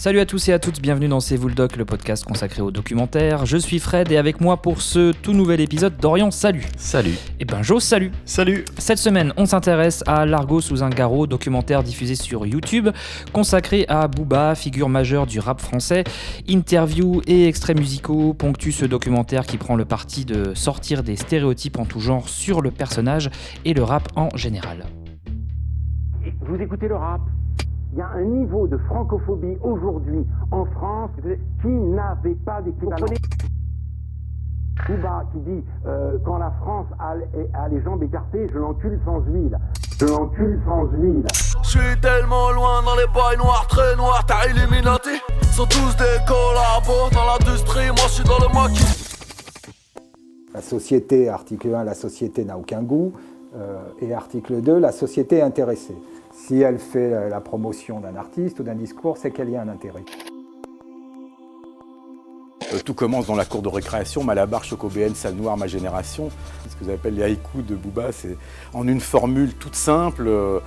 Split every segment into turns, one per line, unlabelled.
Salut à tous et à toutes, bienvenue dans C'est vous le doc, le podcast consacré au documentaire. Je suis Fred et avec moi pour ce tout nouvel épisode Dorian, salut.
Salut.
Et ben Jo, salut.
Salut.
Cette semaine, on s'intéresse à Largo sous un garrot, documentaire diffusé sur YouTube, consacré à Booba, figure majeure du rap français. Interviews et extraits musicaux ponctuent ce documentaire qui prend le parti de sortir des stéréotypes en tout genre sur le personnage et le rap en général.
Vous écoutez le rap? Il y a un niveau de francophobie aujourd'hui en France qui n'avait pas d'équivalent. Cuba qui dit euh, quand la France a, a, les jambes écartées, je l'encule sans huile. Je l'encule sans huile.
Je suis tellement loin dans les bails noirs, très noirs, t'as Illuminati. Sont tous des collabos dans l'industrie, moi je suis dans le maquis.
La société, article 1, la société n'a aucun goût. Euh, et article 2, la société est intéressée. Si elle fait la promotion d'un artiste ou d'un discours, c'est qu'elle y a un intérêt.
Euh, tout commence dans la cour de récréation, Malabar, Chocobéenne, Salle Noire, ma génération. Ce que j'appelle les haïkus de Booba, c'est en une formule toute simple, euh,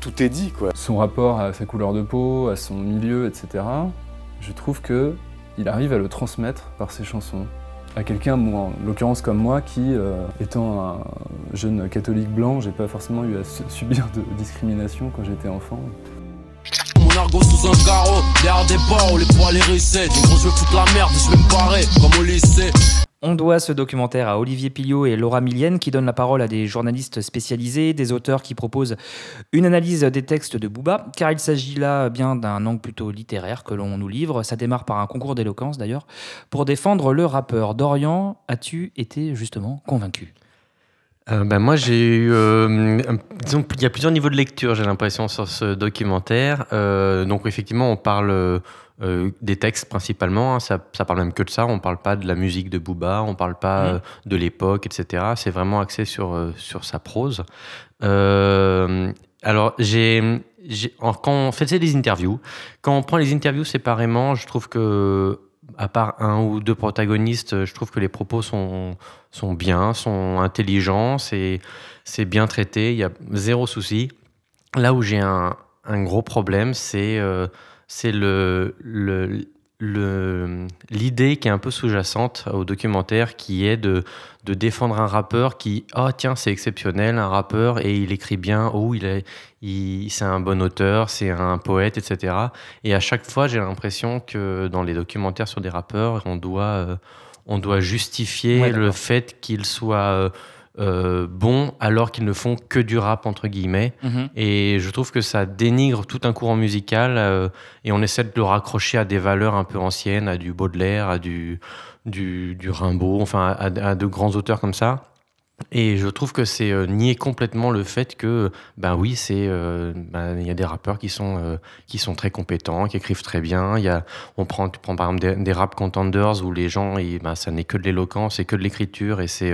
tout est dit. Quoi.
Son rapport à sa couleur de peau, à son milieu, etc., je trouve qu'il arrive à le transmettre par ses chansons à quelqu'un, en l'occurrence comme moi, qui, euh, étant un jeune catholique blanc, j'ai pas forcément eu à subir de discrimination quand j'étais enfant.
Mon argot sous un carreau, derrière des bords les poils hérissés. Des gros, vais foutre la merde, je vais me barrer comme au lycée.
On doit ce documentaire à Olivier Pillot et Laura Millienne qui donnent la parole à des journalistes spécialisés, des auteurs qui proposent une analyse des textes de Booba, car il s'agit là bien d'un angle plutôt littéraire que l'on nous livre. Ça démarre par un concours d'éloquence d'ailleurs, pour défendre le rappeur. Dorian, as-tu été justement convaincu?
Euh, ben moi, j'ai eu. Euh, disons, il y a plusieurs niveaux de lecture, j'ai l'impression, sur ce documentaire. Euh, donc, effectivement, on parle euh, des textes principalement. Hein, ça, ça, parle même que de ça. On parle pas de la musique de Booba, on parle pas mmh. de l'époque, etc. C'est vraiment axé sur, sur sa prose. alors, j'ai, quand on faisait des interviews, quand on prend les interviews séparément, je trouve que à part un ou deux protagonistes, je trouve que les propos sont, sont bien, sont intelligents, c'est, bien traité, il y a zéro souci. Là où j'ai un, un gros problème, c'est c'est le, l'idée qui est un peu sous-jacente au documentaire qui est de, de défendre un rappeur qui oh tiens c'est exceptionnel un rappeur et il écrit bien oh il est il, c'est un bon auteur c'est un poète etc et à chaque fois j'ai l'impression que dans les documentaires sur des rappeurs on doit euh, on doit justifier le fait qu'il soit euh, euh, bons alors qu'ils ne font que du rap entre guillemets. Mhm. Et je trouve que ça dénigre tout un courant musical euh, et on essaie de le raccrocher à des valeurs un peu anciennes, à du Baudelaire, à du, du, Rimbaud, enfin à, de grands auteurs comme ça. Et je trouve que c'est euh, nier complètement le fait que, ben oui, c'est, ben, il y a des rappeurs qui sont qui sont très compétents, qui écrivent très bien. Il y a, on prend, tu prends par exemple des, rap contenders où les gens, ben, ça n'est que de l'éloquence, c'est que de l'écriture et c'est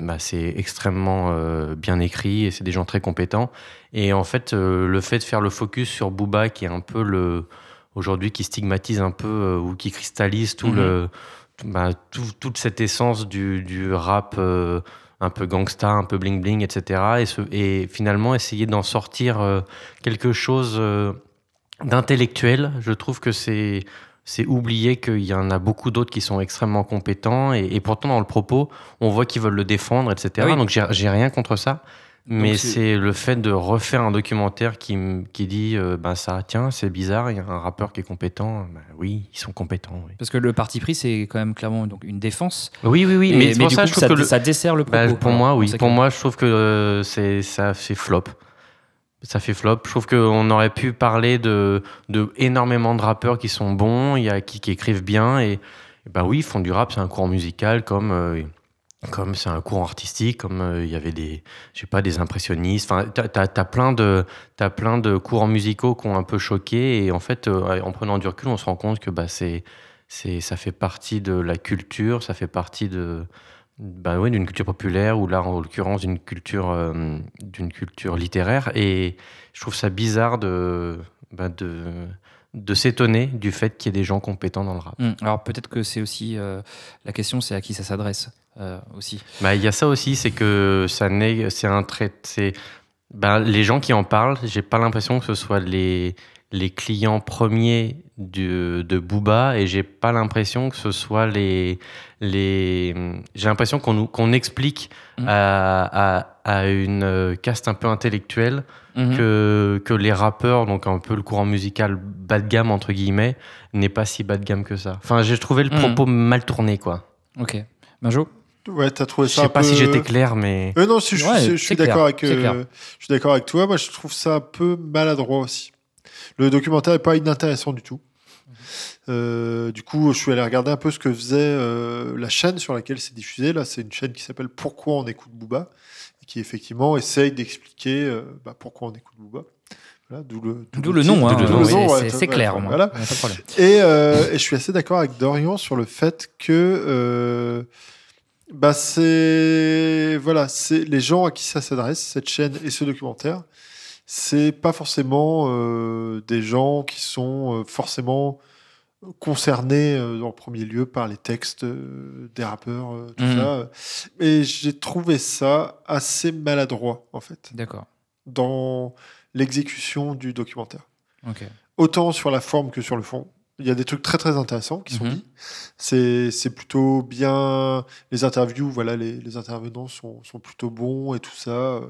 bah, c'est extrêmement euh, bien écrit et c'est des gens très compétents. Et en fait, euh, le fait de faire le focus sur Booba, qui est un peu le. aujourd'hui, qui stigmatise un peu euh, ou qui cristallise tout le, mhm. bah, toute cette essence du, du rap un peu gangsta, un peu bling bling, etc. Et, et finalement, essayer d'en sortir quelque chose d'intellectuel, je trouve que c'est c'est oublier qu'il y en a beaucoup d'autres qui sont extrêmement compétents et, pourtant dans le propos, on voit qu'ils veulent le défendre, etc. Ah Donc j'ai rien contre ça. Mais c'est le fait de refaire un documentaire qui, qui dit euh, ben ça, tiens, c'est bizarre, il y a un rappeur qui est compétent. Ben oui, ils sont compétents.
Parce que le parti pris, c'est quand même clairement donc, une défense.
Oui, oui, oui. mais,
pour ça, je trouve que ça dessert le propos.
pour moi, oui. Pour moi, je trouve que euh, c'est ça fait flop ça fait flop. Je trouve qu'on aurait pu parler de, de, énormément de rappeurs qui sont bons, y a qui, écrivent bien et, ben oui, ils font du rap, c'est un courant musical comme euh, comme c'est un courant artistique, comme euh, il y avait des pas des impressionnistes. Enfin, t'as as, plein de plein de courants musicaux qui ont un peu choqué et en fait, euh, en prenant du recul, on se rend compte que bah c'est c'est ça fait partie de la culture, ça fait partie de bah oui, d'une culture populaire ou là en l'occurrence d'une culture euh, d'une culture littéraire et je trouve ça bizarre de bah de de s'étonner du fait qu'il y ait des gens compétents dans le rap.
Hum, alors peut-être que c'est aussi euh, la question, c'est à qui ça s'adresse euh, aussi.
Bah il y a ça aussi, c'est que ça n'est c'est un trait, c'est bah, les gens qui en parlent, j'ai pas l'impression que ce soit les les clients premiers du- de Booba et j'ai pas l'impression que ce soit les. les j'ai l'impression qu'on nous- qu'on explique
Mhm.
à, à- à une caste un peu intellectuelle
Mhm.
que, que les rappeurs, donc un peu le courant musical bas de gamme, entre guillemets, n'est pas si bas de gamme que ça. Enfin, j'ai trouvé le
Mhm.
propos mal tourné, quoi.
Ok. Benjo
Ouais, t'as trouvé
Je
ça
sais
un
pas
peu...
si j'étais clair, mais.
Euh, non, je,
Ouais,
je- je suis d'accord avec, euh, je suis d'accord avec toi. Moi, je trouve ça un peu maladroit aussi. Le documentaire est pas inintéressant du tout. Euh, du coup, je suis allé regarder un peu ce que faisait euh, la chaîne sur laquelle c'est diffusé. Là, c'est une chaîne qui s'appelle Pourquoi on écoute Booba, et qui effectivement essaye d'expliquer euh, bah, pourquoi on écoute Booba. Voilà, d'où le,
D'où le nom, hein,
D'où le
oui,
nom,
c'est-
ouais,
clair.
ouais,
au moins.
voilà.
Pas de.
Et, euh, et je suis assez d'accord avec Dorian sur le fait que euh, bah c'est voilà, c'est les gens à qui ça s'adresse cette chaîne et ce documentaire, c'est pas forcément euh, des gens qui sont euh, forcément concernés euh, en premier lieu par les textes euh, des rappeurs, euh, tout
Mhm.
ça. Et j'ai trouvé ça assez maladroit en fait
D'accord.
dans l'exécution du documentaire autant sur la forme que sur le fond. Il y a des trucs très très intéressants qui sont dits. C'est c'est plutôt bien. Les interviews, voilà, les, les intervenants sont, sont plutôt bons et tout ça.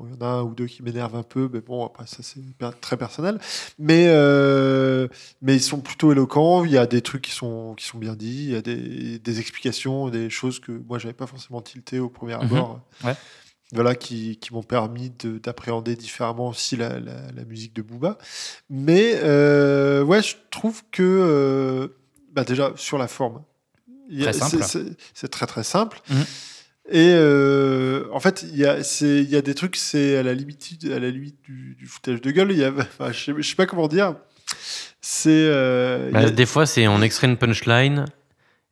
Il y en a un ou deux qui m'énervent un peu, mais bon, après, ça c'est très personnel. Mais, euh, mais ils sont plutôt éloquents. Il y a des trucs qui sont, qui sont bien dits. Il y a des, des explications, des choses que moi, j'avais pas forcément tilté au premier abord.
Ouais.
Voilà, qui, qui m'ont permis de- d'appréhender différemment aussi la, la- la musique de Booba. Mais euh, ouais, je trouve que euh, bah déjà sur la forme, c'est très très simple.
Mhm.
Et euh, en fait, il y a, y des trucs, c'est à la limite, à la limite du, du foutage de gueule. Il y a, enfin, je, sais, je sais pas comment dire. C'est euh, a-
Bah, des fois, c'est on extrait une punchline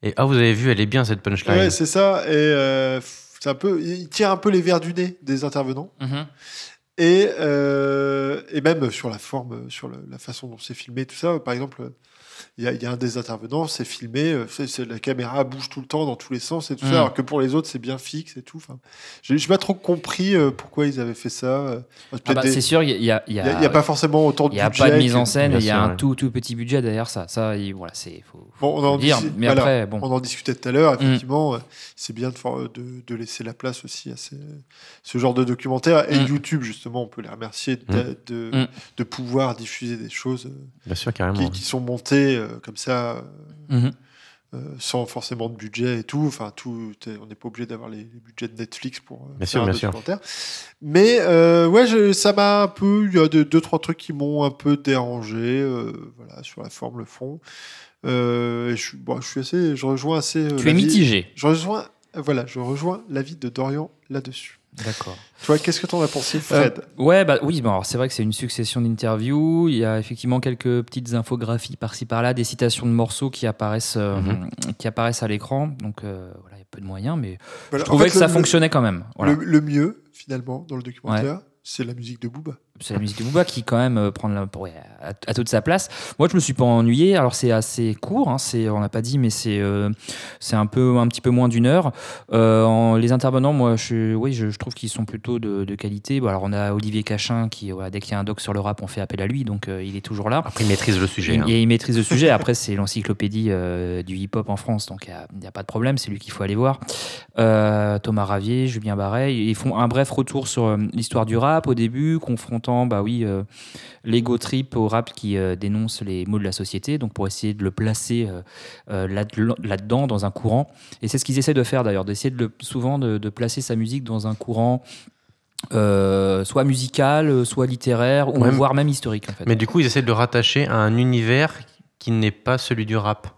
et ah, vous avez vu, elle est bien cette punchline.
ouais, c'est ça. Et euh, c'est un peu, il tire un peu les verres du nez des intervenants.
Mhm.
Et, euh, et même sur la forme, sur le- la façon dont c'est filmé, tout ça. Par exemple, il y a, il y a un des intervenants, c'est filmé, euh, c'est- c'est- la caméra bouge tout le temps dans tous les sens et tout
Mm.
ça, alors que pour les autres, c'est bien fixe et tout. Enfin, j'ai j'ai pas trop compris euh, pourquoi ils avaient fait ça. euh,
Ah bah,
des-
c'est sûr, il y a, il y a- il y
Il
a-
n'y a, y a pas forcément autant de
il y a
budget.
pas de mise en scène, il y a un
ouais.
tout, tout petit budget derrière ça. Ça, il- voilà, c'est faut,
Bon, on en
dire.
dis-
Mais
voilà.
après, bon.
On en discutait tout à l'heure,
Mm.
effectivement, c'est bien de, de, de laisser la place aussi à ces- ce genre de documentaires. Et
Mm.
YouTube, justement, on peut les remercier de, de,
Mm.
de pouvoir diffuser des choses
Bien sûr, carrément.
qui, qui sont montées euh, comme ça, euh,
Mhm.
euh, sans forcément de budget et tout. Enfin, tout est- on n'est pas obligé d'avoir les, les budgets de Netflix pour euh,
Bien
faire
sûr,
un
bien sûr.
documentaire. Mais euh, ouais, je- ça m'a un peu. Il y a deux, deux, trois trucs qui m'ont un peu dérangé, euh, voilà, sur la forme, le fond. Euh, je, suis- bon, je suis assez, je rejoins assez. euh,
Tu es mitigé.
Je rejoins, voilà, je rejoins l'avis de Dorian là-dessus.
D'accord.
Toi, qu'est-ce que t'en as pensé, Fred?
Euh, ouais, bah oui, bon, alors c'est vrai que c'est une succession d'interviews. Il y a effectivement quelques petites infographies par-ci par-là, des citations de morceaux qui apparaissent, euh,
Mhm.
qui apparaissent à l'écran. Donc euh, voilà, il y a peu de moyens, mais
Voilà.
je trouvais
En fait,
que ça
le-
fonctionnait quand même. Voilà.
Le, le mieux, finalement, dans le documentaire, c'est la musique de Booba.
C'est la musique de Booba qui quand même euh, prend la- pour- ouais, à, à toute sa place. Moi, je me suis pas ennuyé. Alors c'est assez court, hein, c'est on l'a pas dit, mais c'est euh, c'est un peu un petit peu moins d'une heure. Euh, en- les intervenants, moi, je, oui, je, je trouve qu'ils sont plutôt de, de qualité. Bon, alors on a Olivier Cachin qui, voilà, dès qu'il y a un doc sur le rap, on fait appel à lui, donc euh, il est toujours là.
Après, il maîtrise le sujet.
Il,
hein.
et il maîtrise le sujet. Après, c'est l'encyclopédie du hip-hop en France, donc il n'y a, pas de problème. C'est lui qu'il faut aller voir. Thomas Ravier, Julien Barret, ils font un bref retour sur l'histoire du rap au début, confrontant, bah oui, euh, l'ego trip au rap qui euh, dénonce les maux de la société, donc pour essayer de le placer euh, euh, là- là-dedans, dans un courant. Et c'est ce qu'ils essaient de faire d'ailleurs, d'essayer de souvent de, de placer sa musique dans un courant. euh, soit musical, soit littéraire, ou
Ouais,
voire même historique en fait.
Mais du coup, ils essaient de le rattacher à un univers qui n'est pas celui du rap.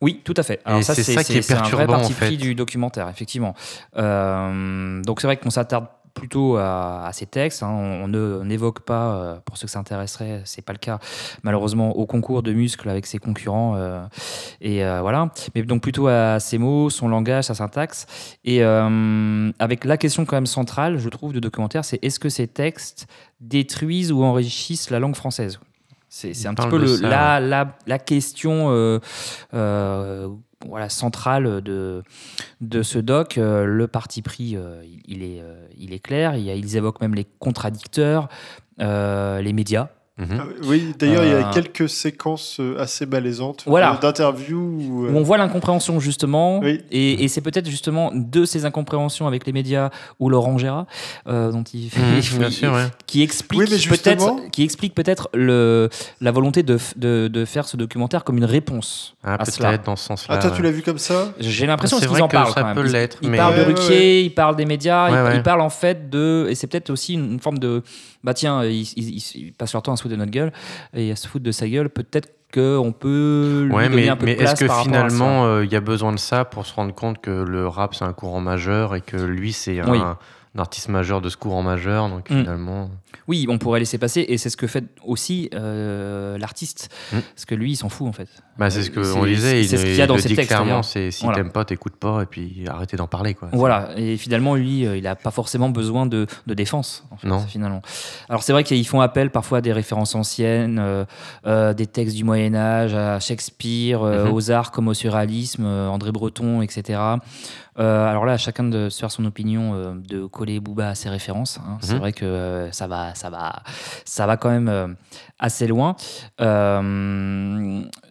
Oui, tout à fait. Alors
Et
ça,
c'est ça qui est
c'est un vrai
perturbant,
parti
en fait.
pris du documentaire, effectivement. Euh, donc c'est vrai qu'on s'attarde plutôt à, à ces textes. hein. On, n'évoque pas, euh, pour ceux que ça intéresserait, c'est pas le cas, malheureusement, au concours de muscles avec ses concurrents. euh, et euh, voilà. Mais donc plutôt à ses mots, son langage, sa syntaxe. Et avec la question quand même centrale, je trouve, du documentaire, c'est est-ce que ces textes détruisent ou enrichissent la langue française? C'est un petit peu
de
le,
ça,
la, la, la question euh, euh, voilà, centrale de, ce doc. Euh, le parti pris, euh, il, est, euh, il est clair. Ils évoquent même les contradicteurs, les médias.
Mhm.
Ah oui, d'ailleurs, il y a
Euh,
quelques séquences euh, assez malaisantes
Voilà.
euh, d'interviews où, euh,
Où on voit l'incompréhension justement,
Oui.
et, et c'est peut-être justement de ces incompréhensions avec les médias ou Laurent Gérard, euh, dont il,
Mhm, bien sûr, ouais.
qui explique
Oui,
peut-être, qui explique peut-être le la volonté de, de, de faire ce documentaire comme une réponse
Ah,
à cela.
peut-être dans ce sens-là.
Ah, toi, tu l'as vu comme ça?
J'ai l'impression qu'ils en parlent
ça
quand
peut l'être,
Ils
mais-
parlent de
Ouais,
Ruquier,
ouais.
ils parlent des médias, ils, ils parlent en fait de et c'est peut-être aussi une, une forme de bah tiens ils, ils- passent leur temps à se foutre de notre gueule et à se foutre de sa gueule. Peut-être qu'on peut lui
Ouais,
donner
mais,
un peu
mais
de place
est-ce que finalement euh, il y a besoin de ça pour se rendre compte que le rap c'est un courant majeur et que lui c'est
Oui.
un artiste majeur de ce courant majeur donc
Mm.
finalement
Oui, on pourrait laisser passer, et c'est ce que fait aussi euh, l'artiste,
Mm.
parce que lui, il s'en fout en fait.
bah, c'est ce qu'on disait il,
c'est ce qu'il y a dans ses textes,
clairement c'est si
Voilà.
t'aimes pas t'écoutes pas et puis arrêtez d'en parler quoi
Voilà, et finalement, lui, euh, il n'a pas forcément besoin de, de défense, en fait,
Non.
finalement. Alors, c'est vrai qu'ils font appel parfois à des références anciennes, euh, euh, des textes du Moyen-Âge, à Shakespeare, euh,
Mhm.
aux arts comme au surréalisme, euh, André Breton, etc. Euh, alors là, chacun de se faire son opinion, euh, de coller Booba à ses références. hein. C'est
Mhm.
vrai que euh, ça, va, ça, va, ça va quand même assez loin.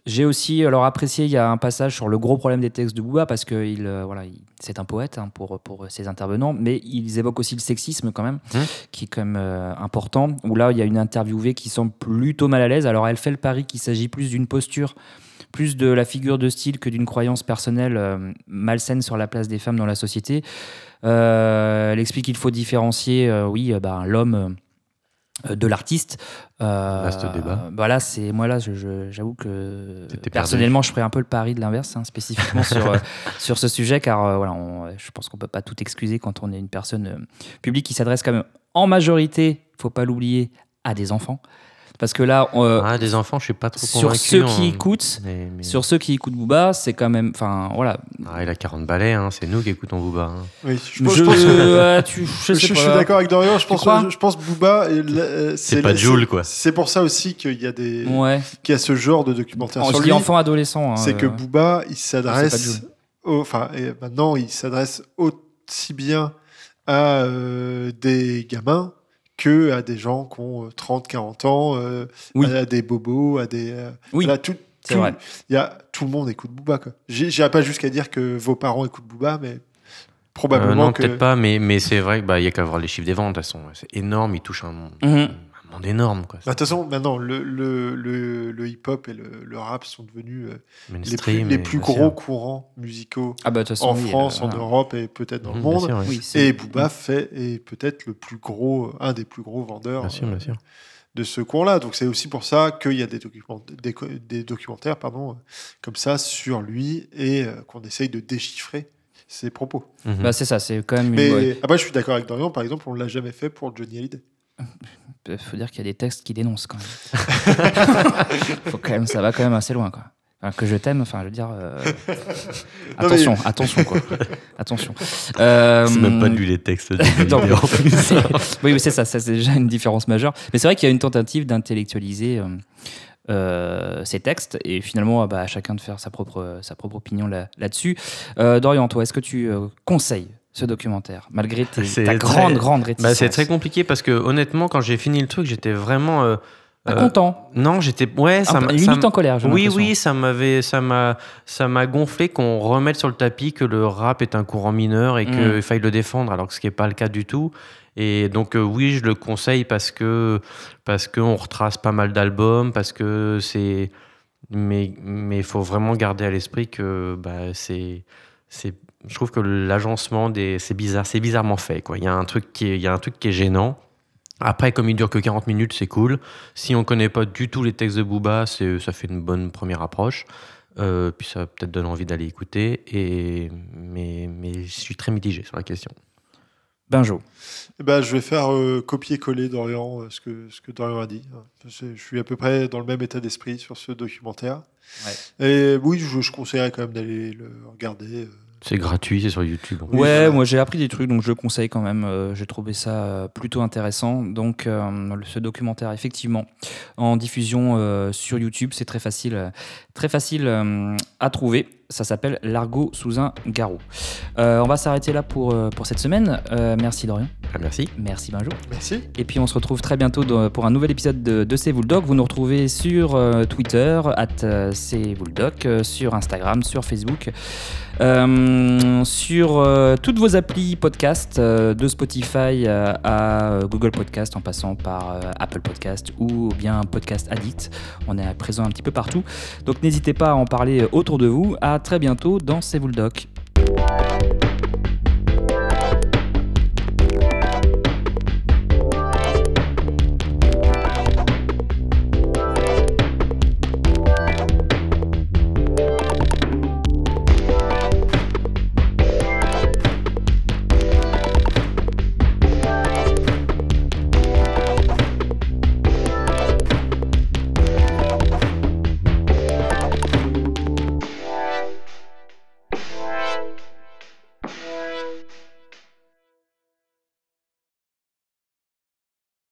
J'ai aussi alors apprécié, il y a un passage sur le gros problème des textes de Booba, parce que il, voilà, il- c'est un poète hein, pour, pour ses intervenants, mais ils évoquent aussi le sexisme quand même,
Mhm.
qui est quand même important. Où là, il y a une interviewée qui semble plutôt mal à l'aise. Alors elle fait le pari qu'il s'agit plus d'une posture plus de la figure de style que d'une croyance personnelle euh, malsaine sur la place des femmes dans la société. Euh, elle explique qu'il faut différencier, euh, oui, ben, l'homme de l'artiste. Euh,
Vaste débat.
bah là, c'est moi là, j'avoue que personnellement, je ferais un peu le pari de l'inverse, hein, spécifiquement sur euh, sur ce sujet, car euh, voilà, on- je pense qu'on peut pas tout excuser quand on est une personne publique qui s'adresse quand même en majorité, faut pas l'oublier, à des enfants, parce que là, euh,
ah, des enfants je suis pas trop
sur ceux
hein.
qui écoutent,
mais, mais-
sur ceux qui écoutent Booba, c'est quand même, enfin voilà.
Ah, il a 40 balais hein, c'est nous qui écoutons Booba hein.
Oui, je, pense- je pense que-
euh, tu- je
suis d'accord avec Dorian. Je pense, je, je pense Booba. euh,
C'est pas
le-
Jul, quoi.
C'est pour ça aussi qu'il y a des,
Ouais.
qu'il y a ce genre de documentaire sur lui.
enfant adolescent. hein,
c'est que Booba, il
pas
s'adresse, enfin, maintenant, il s'adresse aussi bien à euh, des gamins que à des gens qui ont euh, 30, 40 ans, euh,
Oui.
à des bobos, à des. euh,
Oui,
voilà, tout, tout-
vrai.
Y a, tout le monde écoute Booba. J'irai pas jusqu'à dire que vos parents écoutent Booba, mais
Euh,
probablement
non
que.
peut-être pas mais, mais c'est vrai qu'il bah, y a qu'à voir les chiffres des ventes de toute façon c'est énorme il touche un, monde- un monde énorme quoi
Bah, De toute façon, maintenant, le, le, le, le hip-hop et le, le rap sont devenus euh, les plus, les plus gros
sûr.
courants musicaux
Ah bah façon,
en
oui,
France,
euh,
en. Europe et peut-être dans le
bien
monde.
sûr.
Oui,
Et Booba fait est peut-être le plus gros, un des plus gros vendeurs
Bien sûr, bien
euh,
sûr.
de ce coin-là. Donc c'est aussi pour ça qu'il y a des, documents- des, co- des documentaires pardon, euh, comme ça sur lui et euh, qu'on essaye de déchiffrer ses propos.
Mhm.
Bah, c'est ça, c'est quand même une.
Mais après, je suis d'accord avec Dorian, par exemple, on ne l'a jamais fait pour Johnny Hallyday.
Il faut dire qu'il y a des textes qui dénoncent quand même. Faut quand même, ça va quand même assez loin quoi. Enfin, que je t'aime, enfin, je veux dire. euh, attention, attention quoi. Attention. Euh,
C'est même pas de lui les textes du
non,
vidéo, en plus.
oui, mais c'est ça, ça c'est déjà une différence majeure. Mais c'est vrai qu'il y a une tentative d'intellectualiser euh, euh, ces textes et finalement bah, à chacun de faire sa propre, sa propre opinion là- là-dessus. Euh, Dorian, toi, est-ce que tu euh, conseilles ce documentaire malgré tes, ta
très-
grande, grande réticence
Bah, c'est très compliqué parce que honnêtement, quand j'ai fini le truc, j'étais vraiment. euh, euh,
content.
Non, j'étais. Ouais, ça m'a-
limite en colère,
Oui, oui, ça m'avait, ça m'a, ça m'a gonflé qu'on remette sur le tapis que le rap est un courant mineur et qu'il
Mm.
faille le défendre, alors que ce qui n'est pas le cas du tout. Et donc euh, oui, je le conseille parce que parce qu'on retrace pas mal d'albums, parce que c'est, mais mais il faut vraiment garder à l'esprit que bah, c'est c'est je trouve que l'agencement des c'est bizarre c'est bizarrement fait quoi il y a un truc qui est, il y a un truc qui est gênant après comme il dure que 40 minutes c'est cool si on connaît pas du tout les textes de Booba c'est ça fait une bonne première approche Euh, puis ça peut-être donne envie d'aller écouter et mais mais je suis très mitigé sur la question
Benjo.
Eh ben, je vais faire euh, copier-coller Dorian, euh, ce, que, ce que Dorian a dit. Je, je suis à peu près dans le même état d'esprit sur ce documentaire. Et oui, je, je conseillerais quand même d'aller le regarder.
C'est gratuit c'est sur YouTube
Oui,
ouais, moi j'ai appris des trucs, donc je conseille quand même. euh, j'ai trouvé ça euh, plutôt intéressant. Donc, euh, le- ce documentaire, effectivement, en diffusion euh, sur YouTube, c'est très facile, très facile euh, à trouver. Ça s'appelle L'argot sous un garrot. Euh, on va s'arrêter là pour, euh, pour cette semaine. Euh, merci Dorian.
Ah, merci.
Merci Benjo.
Merci.
Et puis on se retrouve très bientôt pour un nouvel épisode de, de C'est vous le doc. Vous nous retrouvez sur euh, Twitter, at C'est sur Instagram, sur Facebook, euh, sur euh, toutes vos applis podcast, euh, de Spotify à Google Podcast en passant par euh, Apple Podcast ou bien Podcast Addict. On est présent un petit peu partout. Donc n'hésitez pas à en parler autour de vous. À très bientôt dans C'est vous.